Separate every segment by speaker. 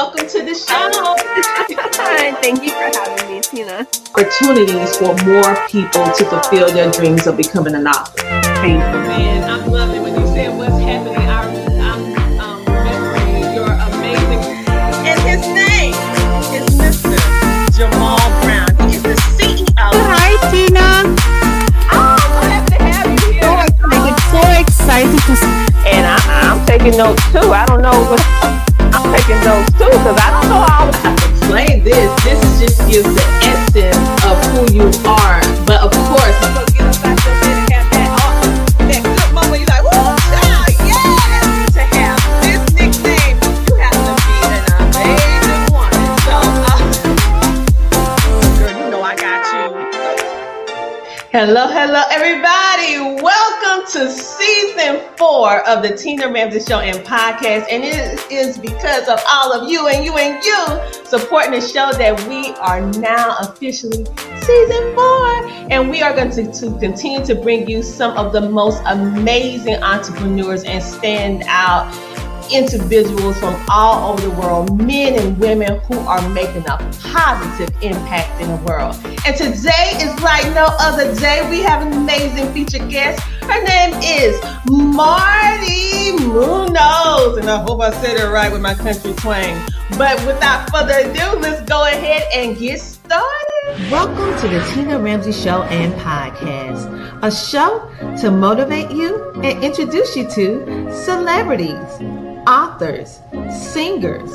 Speaker 1: welcome to the show.
Speaker 2: Thank you for having me, Tina.
Speaker 1: Opportunities for more people to fulfill their dreams of becoming an author.
Speaker 2: Thank you.
Speaker 1: Man, I'm loving when you said what's happening. I, I'm um, remembering your amazing. And his name is Mr. Jamal Brown. He is the CEO.
Speaker 2: Hi, Tina.
Speaker 1: Oh, so happy to have you here.
Speaker 2: I'm so excited to see.
Speaker 3: and I, I'm taking notes too. I don't know what I'm taking notes too because I don't know all.
Speaker 1: I explain this. This just gives the essence of who you are. But of course, we're gonna and have that, good moment. You're like, yes! To have this nickname, you have to be an amazing uh, girl, you know I got you. Hello, hello, everybody. Welcome to four of the Tina Ramsay Show and podcast. And it is because of all of you and you and you supporting the show that we are now officially season four. And we are going to, to continue to bring you some of the most amazing entrepreneurs and stand out individuals from all over the world, men and women who are making a positive impact in the world. And today is like no other day. We have an amazing featured guest. Her name is Marty Munoz. And I hope I said it right with my country twang. But without further ado, let's go ahead and get started. Welcome to the Tina Ramsay Show and Podcast, a show to motivate you and introduce you to celebrities authors, singers,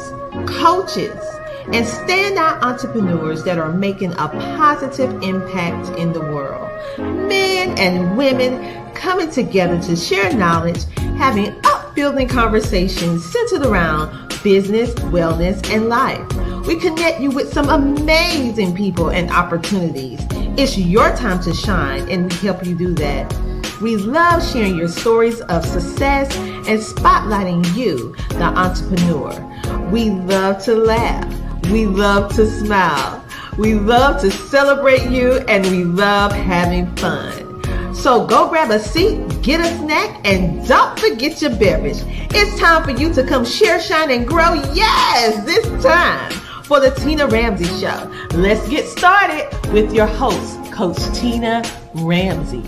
Speaker 1: coaches, and standout entrepreneurs that are making a positive impact in the world. Men and women coming together to share knowledge, having upbuilding conversations centered around business, wellness, and life. We connect you with some amazing people and opportunities. It's your time to shine, and we help you do that. We love sharing your stories of success and spotlighting you, the entrepreneur. We love to laugh. We love to smile. We love to celebrate you and we love having fun. So go grab a seat, get a snack, and don't forget your beverage. It's time for you to come share, shine, and grow. Yes, this time for the Tina Ramsay Show. Let's get started with your host, Coach Tina Ramsay.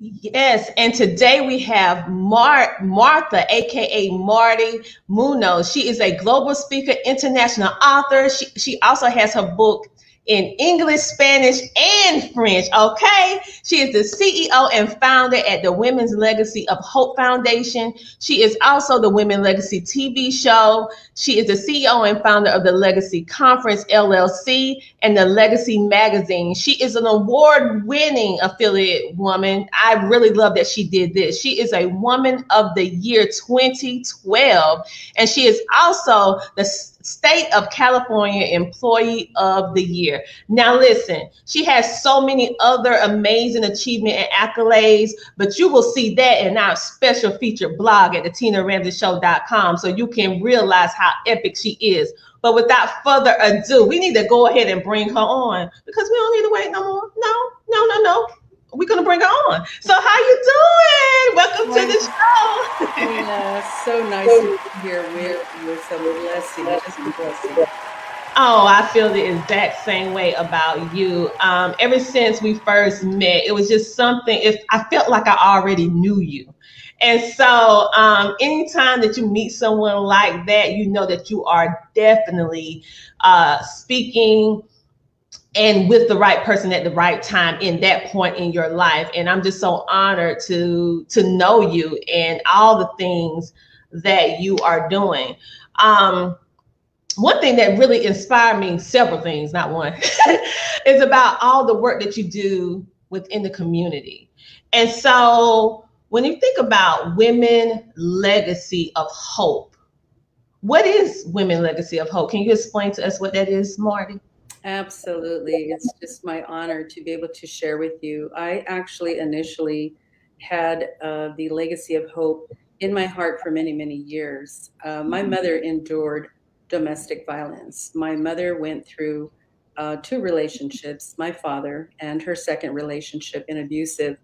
Speaker 1: Yes, and today we have Mar- Martha, aka Marty Munoz. She is a global speaker, international author. She, she also has her book in English, Spanish, and French. Okay. She is the CEO and founder at the Women's Legacy of Hope Foundation. She is also the Women Legacy TV show. She is the CEO and founder of the Legacy Conference LLC and the Legacy Magazine. She is an award winning affiliate woman. I really love that she did this. She is a Woman of the Year 2012, and she is also the State of California Employee of the Year. Now, listen, she has so many other amazing achievement and accolades, but you will see that in our special featured blog at the TinaRamseyShow.com so you can realize how epic she is. But without further ado, we need to go ahead and bring her on because we don't need to wait no more. No, no, no, no. We're gonna bring her on. So how you doing? Welcome to the show.
Speaker 4: Yeah, so nice to be here with you. It's a blessing. It's a blessing.
Speaker 1: Oh, I feel the exact same way about you. Um, ever since we first met, it was just something. If I felt like I already knew you, and so um, anytime that you meet someone like that, you know that you are definitely uh, speaking and with the right person at the right time in that point in your life. And i'm just so honored to to know you and all the things that you are doing. Um one thing that really inspired me several things not one is about all the work that you do within the community. And so when you think about women legacy of hope what is women legacy of hope? Can you explain to us what that is marty
Speaker 4: Absolutely. It's just my honor to be able to share with you. I actually initially had uh, the legacy of hope in my heart for many, many years. Uh, my mother endured domestic violence. My mother went through uh, two relationships, my father and her second relationship in abusive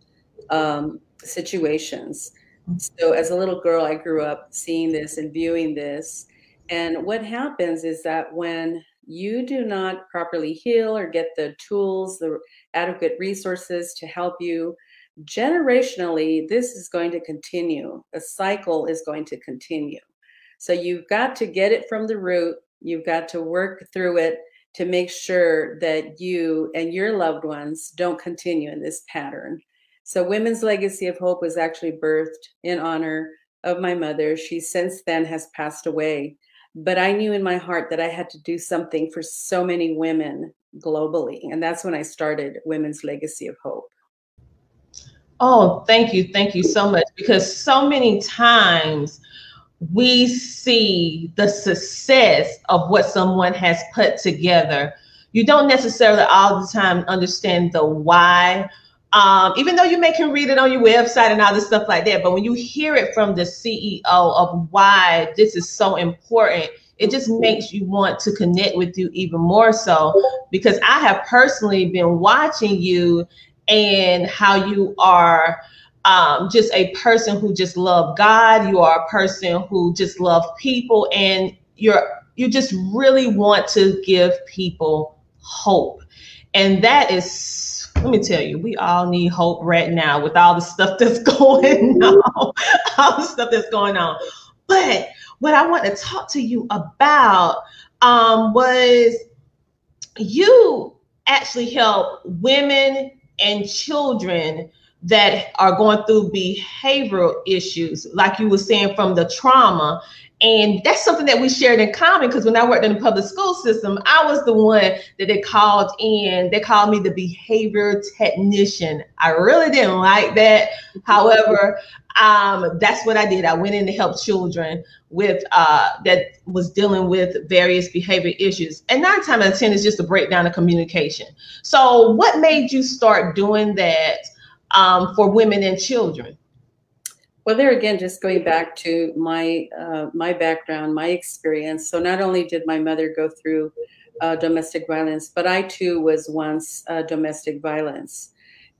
Speaker 4: um, situations. So, as a little girl, I grew up seeing this and viewing this. And what happens is that when you do not properly heal or get the tools, the adequate resources to help you, generationally, this is going to continue. A cycle is going to continue. So, you've got to get it from the root, you've got to work through it to make sure that you and your loved ones don't continue in this pattern. So, Women's Legacy of Hope was actually birthed in honor of my mother. She since then has passed away. But I knew in my heart that I had to do something for so many women globally. And that's when I started Women's Legacy of Hope.
Speaker 1: Oh, thank you. Thank you so much. Because so many times we see the success of what someone has put together. You don't necessarily all the time understand the why um, even though you may can read it on your website and all this stuff like that, but when you hear it from the CEO of why this is so important, it just makes you want to connect with you even more so because I have personally been watching you and how you are um, just a person who just love God. You are a person who just love people, and you're you just really want to give people hope, and that is let me tell you, we all need hope right now with all the stuff that's going on, all the stuff that's going on. But what I want to talk to you about um, was you actually help women and children that are going through behavioral issues, like you were saying from the trauma, and that's something that we shared in common because when I worked in the public school system, I was the one that they called in. They called me the behavior technician. I really didn't like that. However, um, that's what I did. I went in to help children with uh, that was dealing with various behavior issues. And nine times out of ten is just a breakdown of communication. So, what made you start doing that um, for women and children?
Speaker 4: Well, there again, just going back to my uh, my background, my experience. So not only did my mother go through uh, domestic violence, but I too was once uh, domestic violence.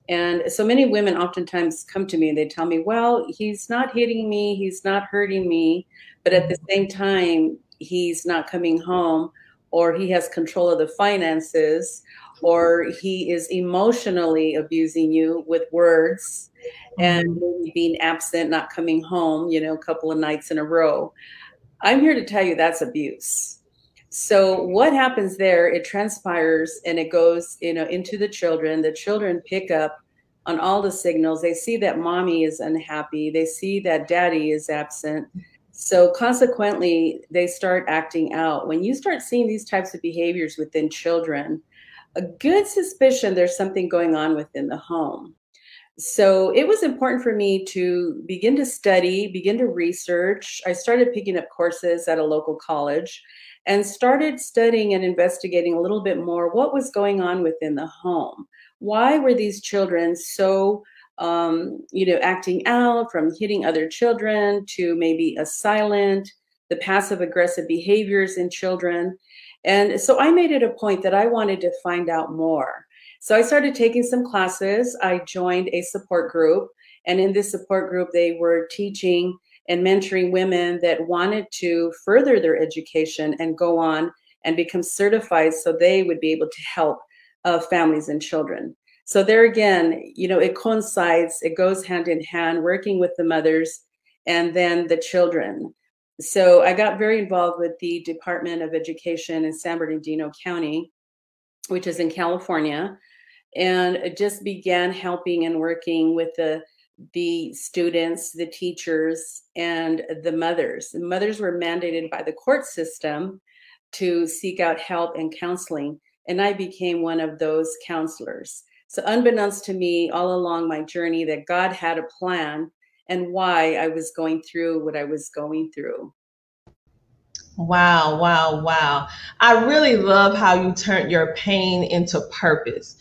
Speaker 4: And so many women oftentimes come to me and they tell me, "Well, he's not hitting me, he's not hurting me, but at the same time, he's not coming home, or he has control of the finances, or he is emotionally abusing you with words." And mm-hmm. maybe being absent, not coming home, you know, a couple of nights in a row. I'm here to tell you that's abuse. So what happens there? It transpires and it goes, you know, into the children. The children pick up on all the signals. They see that mommy is unhappy. They see that daddy is absent. So consequently, they start acting out. When you start seeing these types of behaviors within children, a good suspicion there's something going on within the home so it was important for me to begin to study, begin to research. I started picking up courses at a local college and started studying and investigating a little bit more what was going on within the home. Why were these children so, um, you know, acting out from hitting other children to maybe a silent, the passive aggressive behaviors in children? And so I made it a point that I wanted to find out more. So I started taking some classes. I joined a support group. And in this support group, they were teaching and mentoring women that wanted to further their education and go on and become certified so they would be able to help uh, families and children. So there again, you know, it coincides, it goes hand in hand, working with the mothers and then the children. So I got very involved with the Department of Education in San Bernardino County, which is in California and just began helping and working with the the students, the teachers, and the mothers. The mothers were mandated by the court system to seek out help and counseling, and I became one of those counselors. So, unbeknownst to me, all along my journey, that God had a plan and why I was going through what I was going through.
Speaker 1: Wow, wow, wow. I really love how you turned your pain into purpose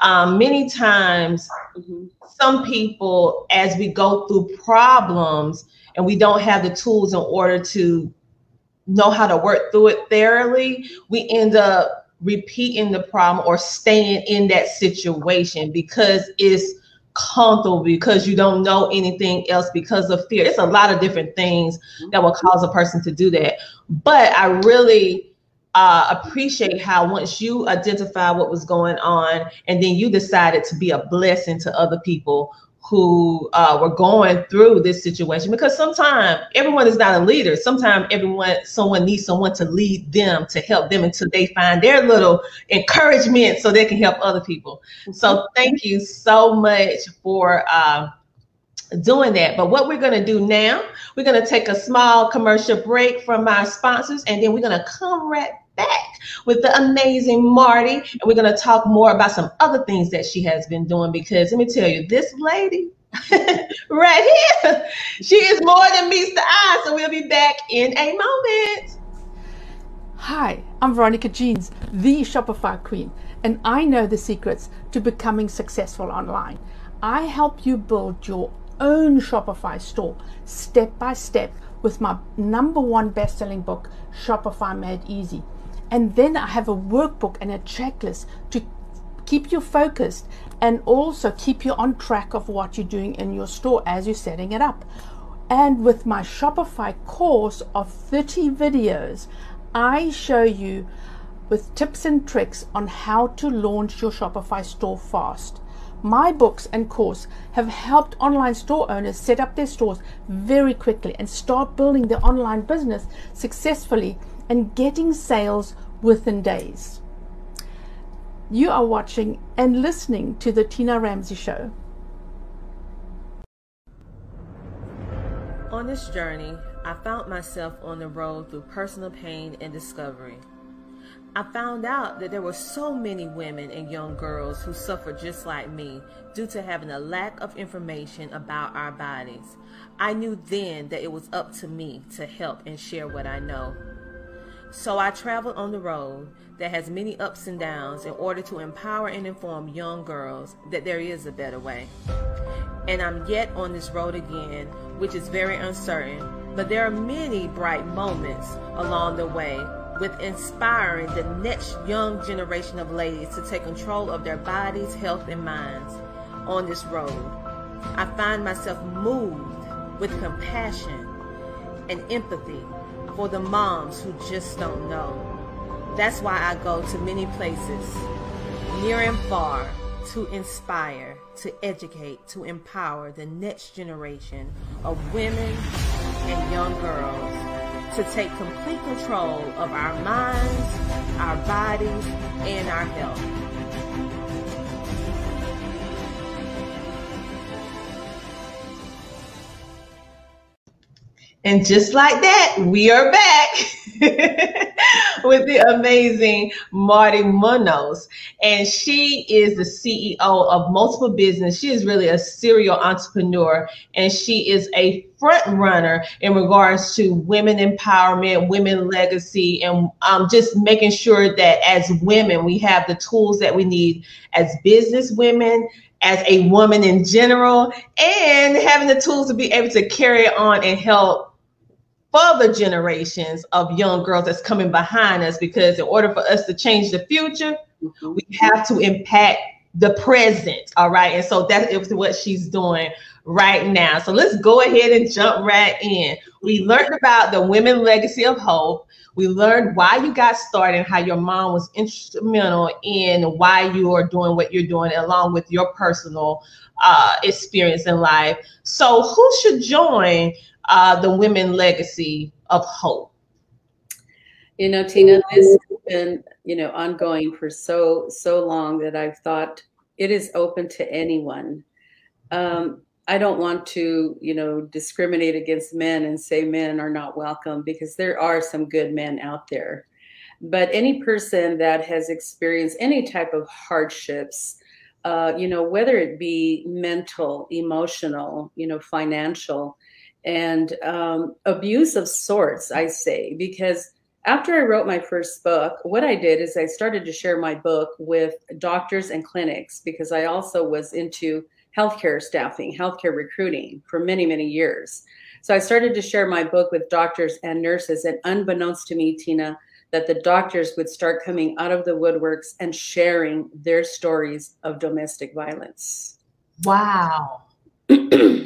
Speaker 1: um, many times mm-hmm. some people as we go through problems and we don't have the tools in order to know how to work through it thoroughly we end up repeating the problem or staying in that situation because it's comfortable because you don't know anything else because of fear. It's a lot of different things that will cause a person to do that. But I really uh, appreciate how once you identify what was going on and then you decided to be a blessing to other people who uh, were going through this situation because sometimes everyone is not a leader. Sometimes everyone someone needs someone to lead them to help them until they find their little encouragement so they can help other people. So mm-hmm. thank you so much for uh, doing that. But what we're going to do now we're going to take a small commercial break from our sponsors and then we're going to come right back with the amazing Marty. And we're going to talk more about some other things that she has been doing because let me tell you, this lady right here, she is more than meets the eye. So we'll be back in a moment.
Speaker 5: Hi, I'm Veronica Jeans, the Shopify Queen, and I know the secrets to becoming successful online. I help you build your own Shopify store step by step with my number one best selling book, Shopify Made Easy. And then I have a workbook and a checklist to keep you focused and also keep you on track of what you're doing in your store as you're setting it up. And with my Shopify course of 30 videos, I show you with tips and tricks on how to launch your Shopify store fast. My books and course have helped online store owners set up their stores very quickly and start building their online business successfully and getting sales within days. You are watching and listening to The Tina Ramsay Show.
Speaker 1: On this journey, I found myself on the road through personal pain and discovery. I found out that there were so many women and young girls who suffered just like me due to having a lack of information about our bodies. I knew then that it was up to me to help and share what I know. So I traveled on the road that has many ups and downs in order to empower and inform young girls that there is a better way. And I'm yet on this road again, which is very uncertain, but there are many bright moments along the way with inspiring the next young generation of ladies to take control of their bodies, health, and minds on this road. I find myself moved with compassion and empathy for the moms who just don't know. That's why I go to many places, near and far, to inspire, to educate, to empower the next generation of women and young girls to take complete control of our minds, our bodies, and our health. And just like that, we are back with the amazing Marty Munoz. And she is the CEO of multiple business. She is really a serial entrepreneur and she is a front runner in regards to women empowerment, women legacy, and um, just making sure that as women, we have the tools that we need as business women, as a woman in general, and having the tools to be able to carry on and help further generations of young girls that's coming behind us because in order for us to change the future, mm-hmm. we have to impact the present. All right. And so that is what she's doing right now. So let's go ahead and jump right in. We learned about the women legacy of hope. We learned why you got started and how your mom was instrumental in why you are doing what you're doing, along with your personal uh, experience in life. So, who should join uh, the women legacy of hope?
Speaker 4: You know, Tina, this has been, you know, ongoing for so, so long that I've thought it is open to anyone. Um, I don't want to, you know, discriminate against men and say men are not welcome because there are some good men out there. But any person that has experienced any type of hardships, uh, you know, whether it be mental, emotional, you know, financial, and um, abuse of sorts, I say, because after I wrote my first book, what I did is I started to share my book with doctors and clinics because I also was into healthcare staffing, healthcare recruiting for many, many years. So I started to share my book with doctors and nurses, and unbeknownst to me, Tina, that the doctors would start coming out of the woodworks and sharing their stories of domestic violence.
Speaker 1: Wow.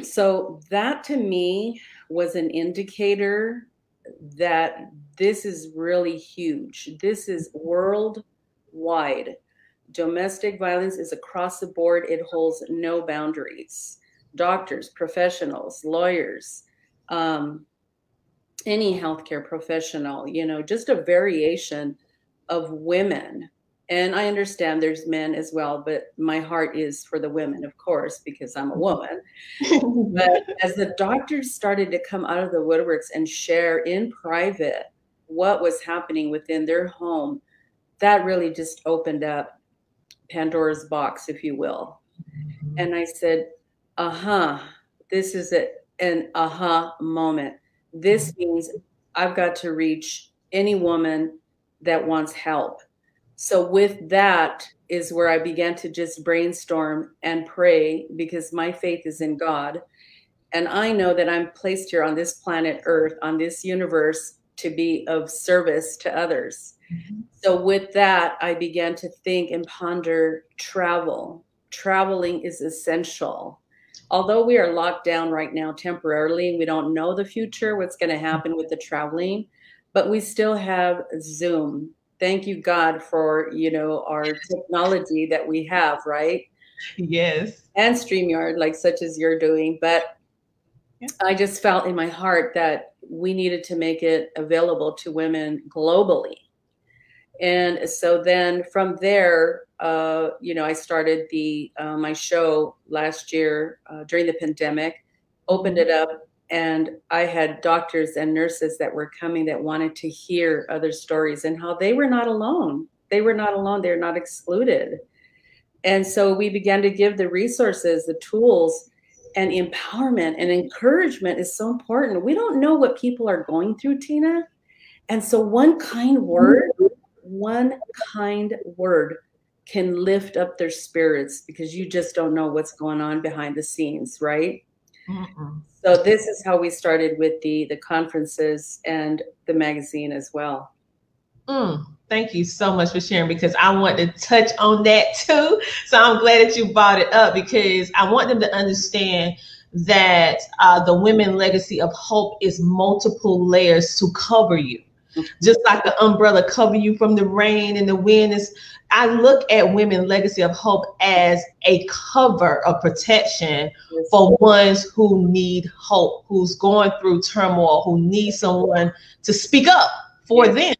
Speaker 4: So that to me was an indicator that this is really huge. This is worldwide. Domestic violence is across the board, it holds no boundaries. Doctors, professionals, lawyers, um, any healthcare professional, you know, just a variation of women. And I understand there's men as well, but my heart is for the women, of course, because I'm a woman. but as the doctors started to come out of the woodworks and share in private what was happening within their home, that really just opened up Pandora's box, if you will. Mm-hmm. And I said, uh huh, this is a, an aha uh-huh moment. This means I've got to reach any woman that wants help. So, with that, is where I began to just brainstorm and pray because my faith is in God. And I know that I'm placed here on this planet Earth, on this universe, to be of service to others. Mm-hmm. So, with that, I began to think and ponder travel. Traveling is essential. Although we are locked down right now temporarily, and we don't know the future, what's going to happen with the traveling, but we still have Zoom. Thank you, God, for you know our technology that we have, right?
Speaker 1: Yes.
Speaker 4: And StreamYard, like such as you're doing. But yeah. I just felt in my heart that we needed to make it available to women globally. And so then from there, uh, you know, I started the uh, my show last year uh, during the pandemic, opened it up, and I had doctors and nurses that were coming that wanted to hear other stories and how they were not alone. They were not alone. They're not excluded. And so we began to give the resources, the tools, and empowerment and encouragement is so important. We don't know what people are going through, Tina. And so one kind word, one kind word can lift up their spirits because you just don't know what's going on behind the scenes, right? Mm-mm. So this is how we started with the the conferences and the magazine as well.
Speaker 1: Mm, thank you so much for sharing because I want to touch on that too. So I'm glad that you brought it up because I want them to understand that uh, the women legacy of hope is multiple layers to cover you just like the umbrella cover you from the rain and the wind is i look at women legacy of hope as a cover of protection for ones who need hope who's going through turmoil who need someone to speak up for yes. them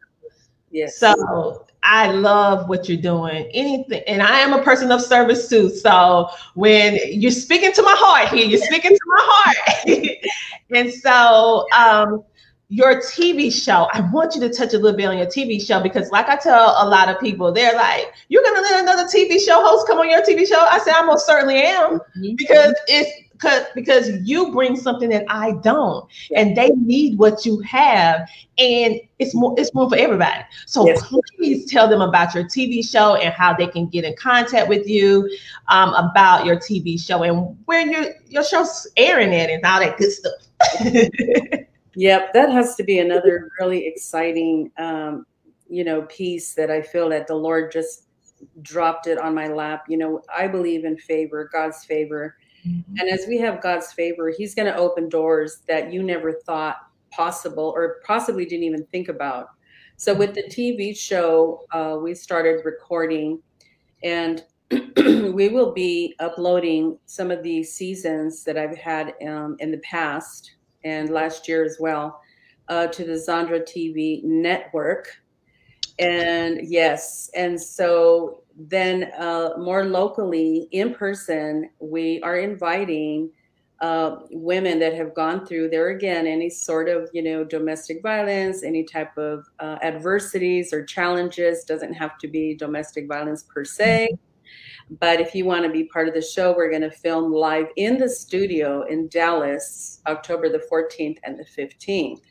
Speaker 1: yes so I love what you're doing. Anything, and I am a person of service too. So when you're speaking to my heart here, you're speaking to my heart. and so um, your TV show. I want you to touch a little bit on your TV show because, like I tell a lot of people, they're like, "You're gonna let another TV show host come on your TV show?" I say, "I most certainly am," mm-hmm. because it's because because you bring something that I don't, and they need what you have, and it's more it's more for everybody. So yes. please tell them about your TV show and how they can get in contact with you um, about your TV show and where your your show's airing at and all that good stuff.
Speaker 4: Yep, that has to be another really exciting, um, you know, piece that I feel that the Lord just dropped it on my lap. You know, I believe in favor, God's favor. Mm-hmm. And as we have God's favor, He's going to open doors that you never thought possible or possibly didn't even think about. So, with the TV show, uh, we started recording and we will be uploading some of the seasons that I've had um, in the past and last year as well uh, to the Zandra TV network. And yes, and so then uh, more locally in person, we are inviting uh, women that have gone through there again any sort of you know domestic violence, any type of uh, adversities or challenges. Doesn't have to be domestic violence per se. But if you want to be part of the show, we're going to film live in the studio in Dallas, October the 14th and the 15th.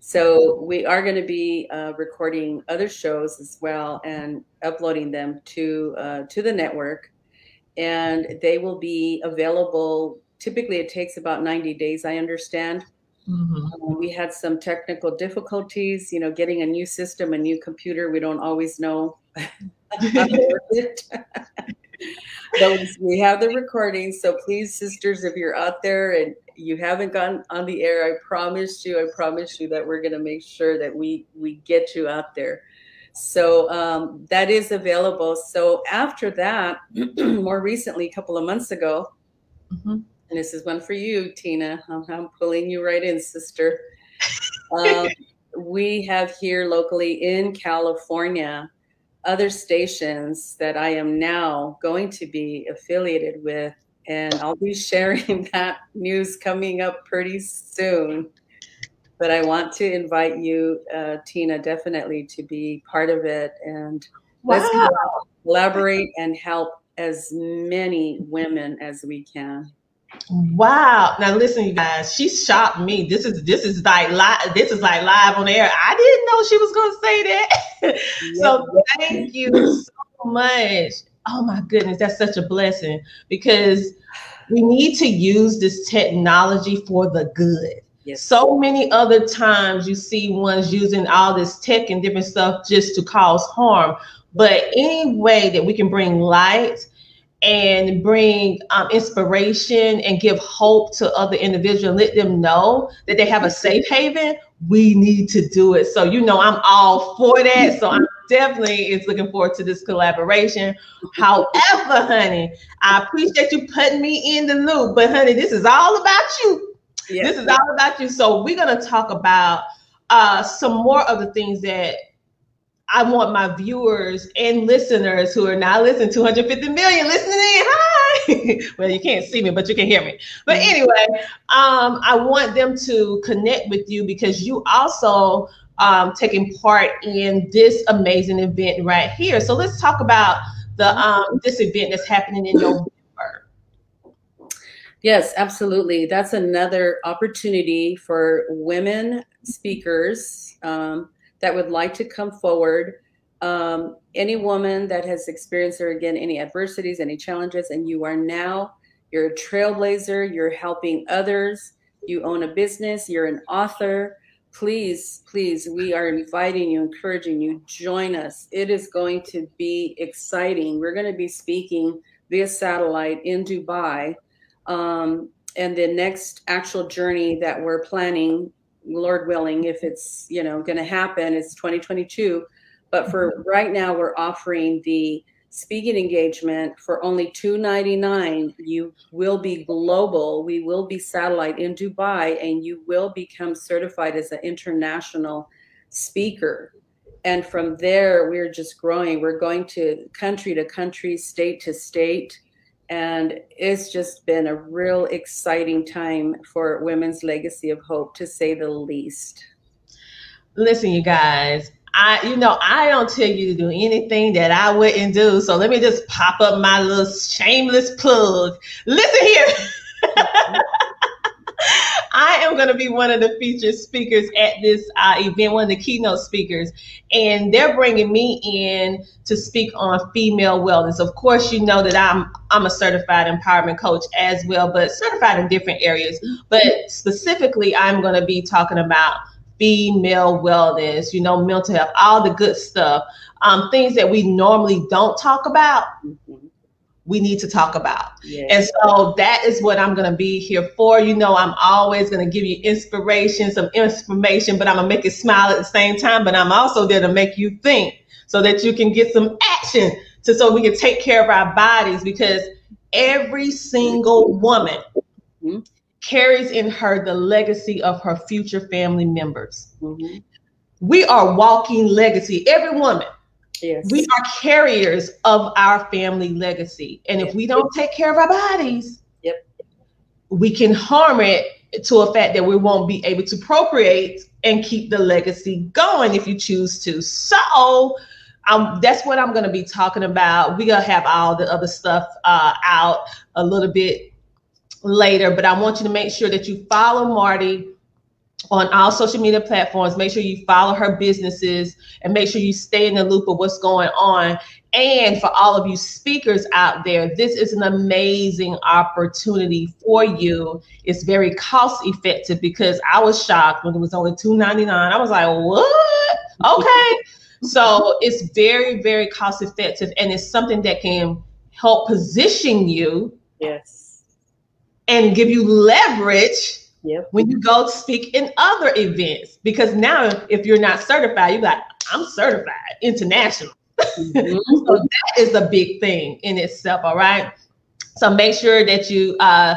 Speaker 4: So we are going to be uh, recording other shows as well and uploading them to uh, to the network, and they will be available. Typically, it takes about 90 days, I understand. Mm-hmm. Um, we had some technical difficulties, you know, getting a new system, a new computer. We don't always know we have the recording. So please, sisters, if you're out there and you haven't gone on the air, I promise you, I promise you that we're going to make sure that we we get you out there. So um, that is available. So after that, more recently, a couple of months ago, mm-hmm. and this is one for you, Tina. I'm, I'm pulling you right in, sister. Um, we have here locally in California other stations that I am now going to be affiliated with, and I'll be sharing that news coming up pretty soon. But I want to invite you, uh, Tina, definitely to be part of it and wow. let's collaborate and help as many women as we can.
Speaker 1: Wow. Now listen, you guys, she shocked me. This is this is like live this is like live on air. I didn't know she was gonna say that. so thank you so much. Oh my goodness, that's such a blessing because we need to use this technology for the good. Yes. So many other times you see ones using all this tech and different stuff just to cause harm. But any way that we can bring light and bring um, inspiration and give hope to other individuals, let them know that they have a safe haven, we need to do it. So, you know, I'm all for that. So, I'm definitely is looking forward to this collaboration. However, honey, I appreciate you putting me in the loop, but honey, this is all about you. Yes. This is all about you. So, we're going to talk about uh, some more of the things that I want my viewers and listeners who are now listening, 250 million listening in. Hi. well, you can't see me, but you can hear me. But mm-hmm. anyway, um, I want them to connect with you because you also um, taking part in this amazing event right here. So let's talk about the um, this event that's happening in November.
Speaker 4: Yes, absolutely. That's another opportunity for women speakers. Um, that would like to come forward. Um, any woman that has experienced or again any adversities, any challenges, and you are now you're a trailblazer, you're helping others, you own a business, you're an author. Please, please, we are inviting you, encouraging you, join us. It is going to be exciting. We're going to be speaking via satellite in Dubai. Um, and the next actual journey that we're planning Lord willing, if it's you know going to happen, it's 2022. But for mm-hmm. right now, we're offering the speaking engagement for only 299 you will be global we will be satellite in dubai and you will become certified as an international speaker and from there we're just growing we're going to country to country state to state and it's just been a real exciting time for Women's Legacy of Hope, to say the least.
Speaker 1: Listen, you guys, I, you know, I don't tell you to do anything that I wouldn't do. So let me just pop up my little shameless plug. Listen here. Going to be one of the featured speakers at this uh, event, one of the keynote speakers, and they're bringing me in to speak on female wellness. Of course, you know that I'm I'm a certified empowerment coach as well, but certified in different areas. But specifically, I'm going to be talking about female wellness, you know, mental health, all the good stuff, um, things that we normally don't talk about. We need to talk about. And so that is what I'm going to be here for. You know, I'm always going to give you inspiration, some information, but I'm going to make you smile at the same time. But I'm also there to make you think so that you can get some action to so we can take care of our bodies because every single woman mm-hmm. carries in her the legacy of her future family members. Mm-hmm. We are walking legacy, every woman Yes. We are carriers of our family legacy. And if we don't take care of our bodies, yep. we can harm it to a fact that we won't be able to procreate and keep the legacy going if you choose to. So um, that's what I'm going to be talking about. We're going to have all the other stuff uh, out a little bit later, but I want you to make sure that you follow Marty on all social media platforms. Make sure you follow her businesses and make sure you stay in the loop of what's going on. And for all of you speakers out there, this is an amazing opportunity for you. It's very cost effective because I was shocked when it was only $2.99. I was like, what? Okay. so it's very, very cost effective and it's something that can help position you
Speaker 4: Yes.
Speaker 1: and give you leverage
Speaker 4: Yep.
Speaker 1: when you go speak in other events. Because now, if you're not certified, you're like, I'm certified international.
Speaker 4: Mhm.
Speaker 1: So that is a big thing in itself. All right. So make sure that you uh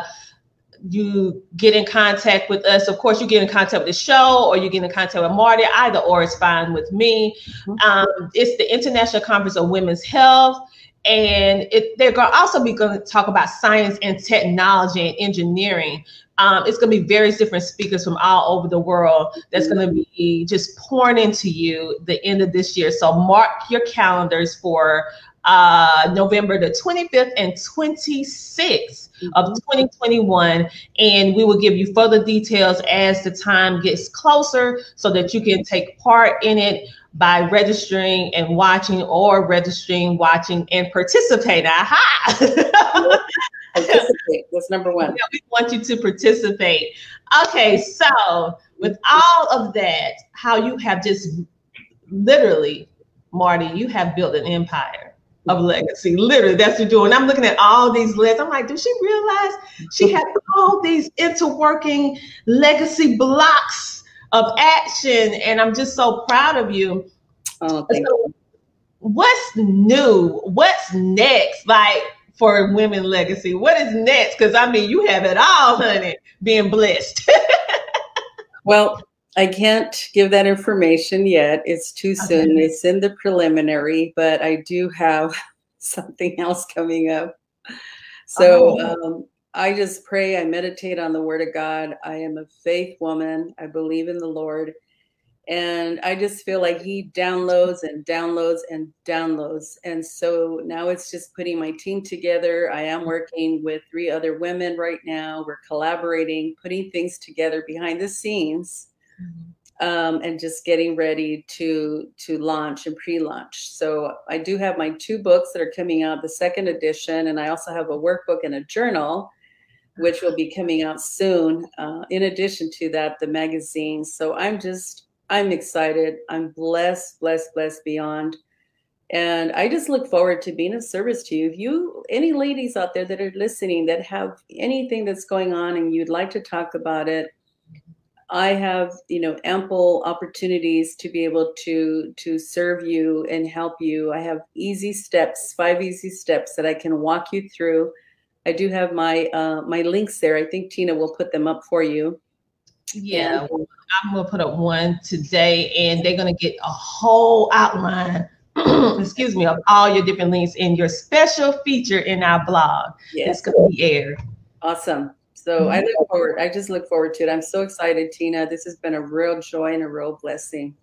Speaker 1: you get in contact with us. Of course, you get in contact with the show or you get in contact with Marty. Either or is fine with me. Um, it's the International Conference of Women's Health. And it, they're going to also be going to talk about science and technology and engineering. Um, it's going to be various different speakers from all over the world that's going to be just pouring into you the end of this year. So mark your calendars for uh, November the 25th and 26th of 2021. And we will give you further details as the time gets closer so that you can take part in it by registering and watching or registering, watching, and participating. Aha!
Speaker 4: Participate. That's number one.
Speaker 1: Yeah, we want you to participate. Okay, so with all of that, how you have just literally, Marty, you have built an empire of legacy. Literally, that's what you're doing. I'm looking at all these lists. I'm like, does she realize she had all these interworking legacy blocks of action? And I'm just so proud of you.
Speaker 4: Oh, thank
Speaker 1: So, what's new? What's next? Like for women legacy, what is next? Because I mean, you have it all, honey. Being blessed.
Speaker 4: Well, I can't give that information yet. It's too soon.
Speaker 1: Okay.
Speaker 4: It's in the preliminary, but I do have something else coming up. So
Speaker 1: Oh.
Speaker 4: um, I just pray, I meditate on the word of God. I am a faith woman. I believe in the Lord. And I just feel like he downloads and downloads and downloads. And so now it's just putting my team together. I am working with three other women right now. We're collaborating, putting things together behind the scenes um, and just getting ready to to launch and pre-launch. So I do have my two books that are coming out, the second edition, and I also have a workbook and a journal, which will be coming out soon. Uh, in addition to that, the magazine. So I'm just I'm excited. I'm blessed, blessed, blessed beyond. And I just look forward to being of service to you. If you, any ladies out there that are listening that have anything that's going on and you'd like to talk about it, I have, you know, ample opportunities to be able to to serve you and help you. I have easy steps, five easy steps that I can walk you through. I do have my uh, my links there. I think Tina will put them up for you.
Speaker 1: yeah, I'm gonna put up one today, and they're gonna get a whole outline. excuse me, of all your different links in your special feature in our blog.
Speaker 4: Yes,
Speaker 1: It's gonna be aired.
Speaker 4: awesome. So I look forward. I just look forward to it. I'm so excited, Tina. This has been a real joy and a real blessing.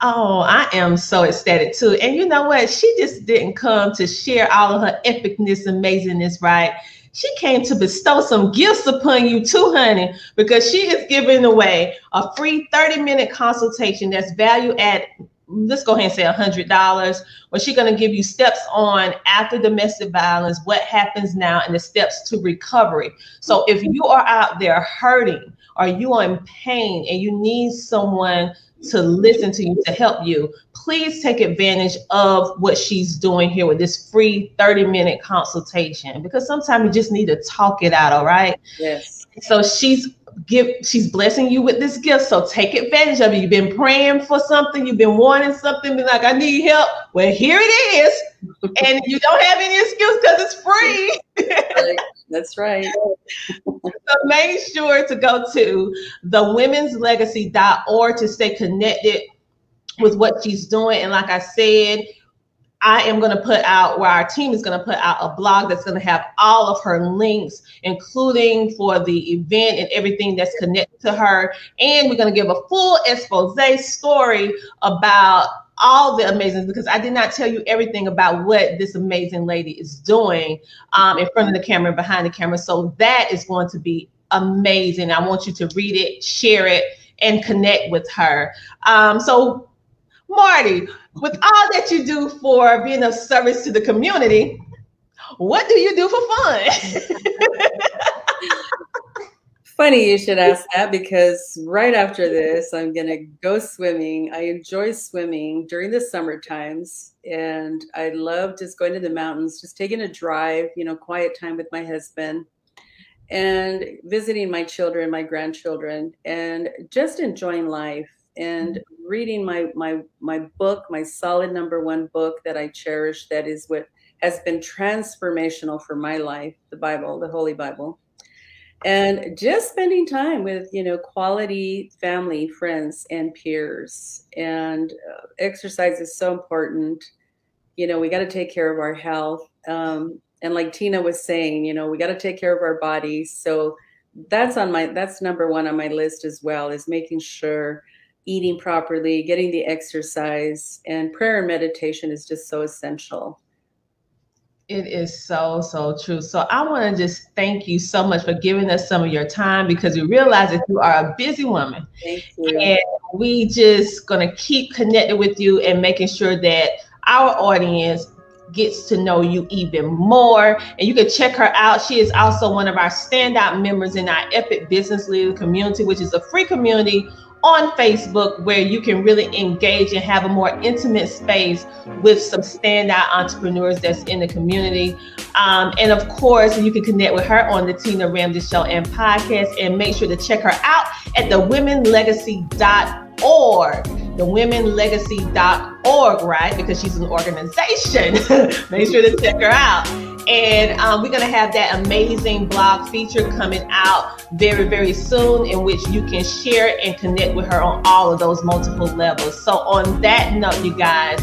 Speaker 1: Oh, I am so ecstatic too. And you know what? She just didn't come to share all of her epicness, amazingness, right? She came to bestow some gifts upon you too, honey, because she is giving away a free 30 minute consultation that's value at, let's go ahead and say $100, where she's going to give you steps on after domestic violence, what happens now, and the steps to recovery. So if you are out there hurting or you are in pain and you need someone to listen to you to help you please take advantage of what she's doing here with this free 30 minute consultation because sometimes you just need to talk it out all right
Speaker 4: Yes.
Speaker 1: so she's give she's blessing you with this gift so take advantage of it you've been praying for something you've been wanting something be like i need help well here it is and you don't have any excuse because it's free
Speaker 4: Right. That's right.
Speaker 1: So make sure to go to thewomenslegacy.org to stay connected with what she's doing. And like I said, I am going to put out where our team is going to put out a blog that's going to have all of her links, including for the event and everything that's connected to her. And we're going to give a full expose story about all the amazing because I did not tell you everything about what this amazing lady is doing um, in front of the camera and behind the camera. So that is going to be amazing. I want you to read it, share it, and connect with her. Um, so, Marty, with all that you do for being of service to the community, what do you do for fun?
Speaker 4: funny you should ask that because right after this, I'm going to go swimming. I enjoy swimming during the summer times, and I love just going to the mountains, just taking a drive, you know, quiet time with my husband and visiting my children, my grandchildren, and just enjoying life and mm-hmm. reading my my my book, my solid number one book that I cherish. That is what has been transformational for my life, the Bible, the Holy Bible. And just spending time with, you know, quality family, friends, and peers. And uh, exercise is so important. You know, we got to take care of our health. Um, and like Tina was saying, you know, we got to take care of our bodies. So that's on my that's number one on my list as well is making sure eating properly, getting the exercise, and prayer and meditation is just so essential.
Speaker 1: It is so, so true. So I want to just thank you so much for giving us some of your time because we realize that you are a busy woman.
Speaker 4: Thank you.
Speaker 1: And we just gonna keep connected with you and making sure that our audience gets to know you even more. And you can check her out. She is also one of our standout members in our Epic Business Leader community, which is a free community on Facebook where you can really engage and have a more intimate space with some standout entrepreneurs that's in the community. Um, and of course, you can connect with her on the Tina Ramsay Show and podcast and make sure to check her out at the womenlegacy.org. The womenlegacy.org, right? Because she's an organization. make sure to check her out. And um, we're going to have that amazing blog feature coming out very, very soon, in which you can share and connect with her on all of those multiple levels. So, on that note, you guys,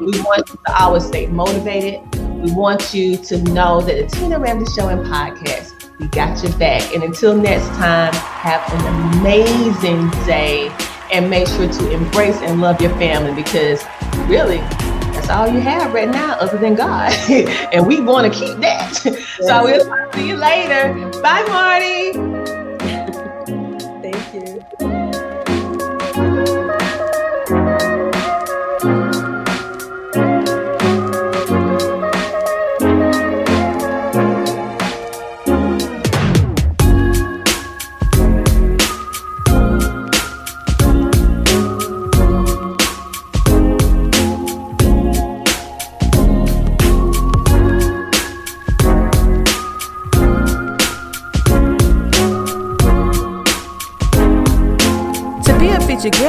Speaker 1: we want you to always stay motivated. We want you to know that the Tina Ramsay Show and podcast, we got your back. And until next time, have an amazing day and make sure to embrace and love your family because really, that's all you have right now other than God. and we want to keep that. so we'll talk to you later. Bye, Marty.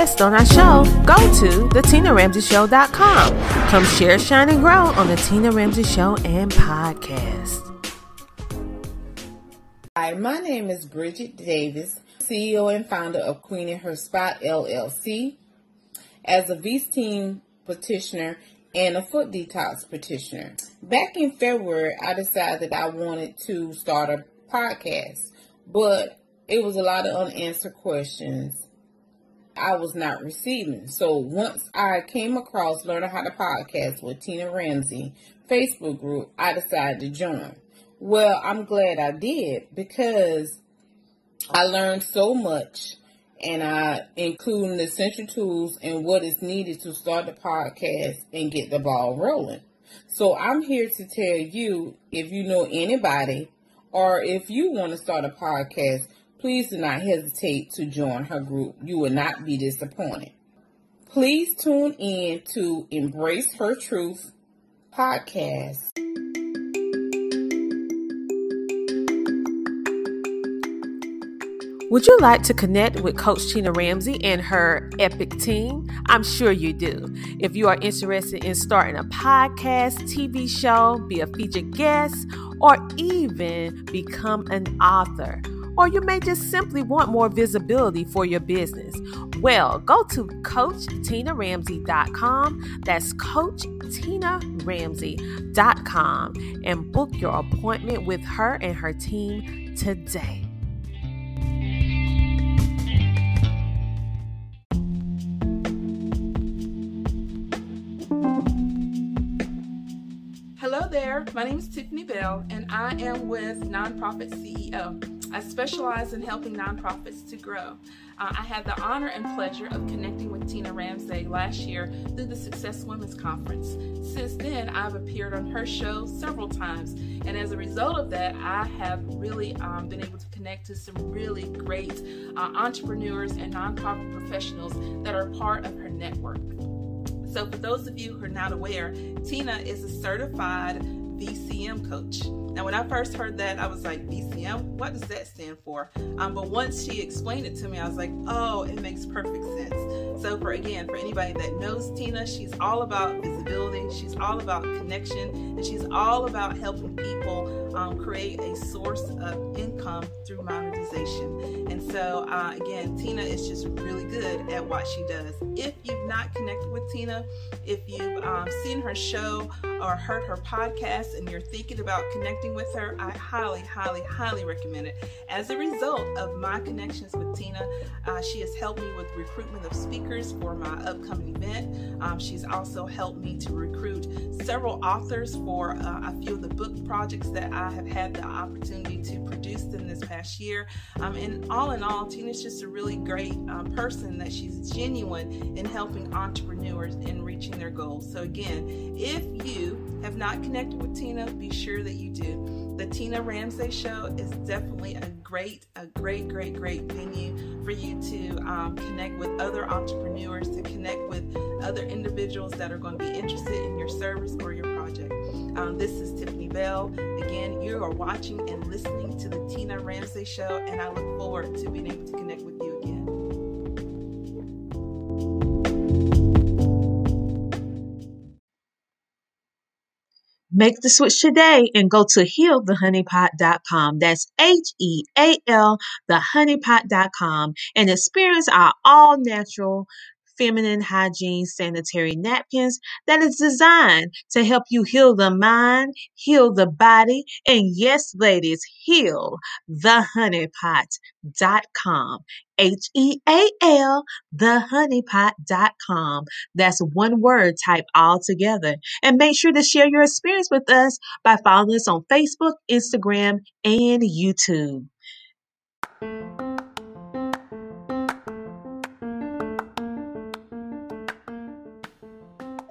Speaker 6: Guest on our show, go to thetinaramsayshow.com. Come share, shine, and grow on the Tina Ramsay Show and podcast.
Speaker 7: Hi, my name is Bridget Davis, CEO and founder of Queen in Her Spot LLC. As a V-Team petitioner and a foot detox petitioner. Back in February, I decided that I wanted to start a podcast, but it was a lot of unanswered questions I was not receiving. So once I came across Learning How to Podcast with Tina Ramsay Facebook group, I decided to join. Well, I'm glad I did because I learned so much and I including the essential tools and what is needed to start the podcast and get the ball rolling. So I'm here to tell you if you know anybody or if you want to start a podcast, Please do not hesitate to join her group. You will not be disappointed. Please tune in to Embrace Her Truth podcast.
Speaker 6: Would you like to connect with Coach Tina Ramsay and her epic team? I'm sure you do. If you are interested in starting a podcast, TV show, be a featured guest, or even become an author or you may just simply want more visibility for your business. Well, go to CoachTinaRamsay.com. That's CoachTinaRamsay.com and book your appointment with her and her team today.
Speaker 8: Hello there, my name is Tiffany Bell, and I am with Nonprofit CEO. I specialize in helping nonprofits to grow. Uh, I had the honor and pleasure of connecting with Tina Ramsay last year through the Success Women's Conference. Since then, I've appeared on her show several times, and as a result of that, I have really um, been able to connect to some really great uh, entrepreneurs and nonprofit professionals that are part of her network. So, for those of you who are not aware, Tina is a certified VCM coach. Now, when I first heard that, I was like, VCM, what does that stand for? Um, but once she explained it to me, I was like, oh, it makes perfect sense. So, for again, for anybody that knows Tina, she's all about visibility, she's all about connection, and she's all about helping people um, create a source of income through monetization. And so, uh, again, Tina is just really good at what she does. If you've not connected with Tina, if you've um, seen her show or heard her podcast and you're thinking about connecting with her, I highly, highly, highly recommend it. As a result of my connections with Tina, uh, she has helped me with recruitment of speakers for my upcoming event. Um, she's also helped me to recruit several authors for uh, a few of the book projects that I have had the opportunity to produce them this past year. Um, and all in all, Tina's just a really great um, person that she's genuine in helping entrepreneurs in reaching their goals. So, again, if you have not connected with Tina, be sure that you do. The Tina Ramsay Show is definitely a great, a great, great, great venue for you to um, connect with other entrepreneurs, to connect with other individuals that are going to be interested in your service or your project. Um, this is Tiffany Bell. Again, you are watching and listening to the Tina Ramsay Show, and I look forward to being able to connect with you again.
Speaker 1: Make the switch today and go to healthehoneypot.com. That's H E A L, thehoneypot.com, and experience our all natural feminine hygiene sanitary napkins that is designed to help you heal the mind, heal the body, and yes, ladies, heal thehoneypot.com. H E A L, thehoneypot.com. That's one word type all together. And make sure to share your experience with us by following us on Facebook, Instagram, and YouTube.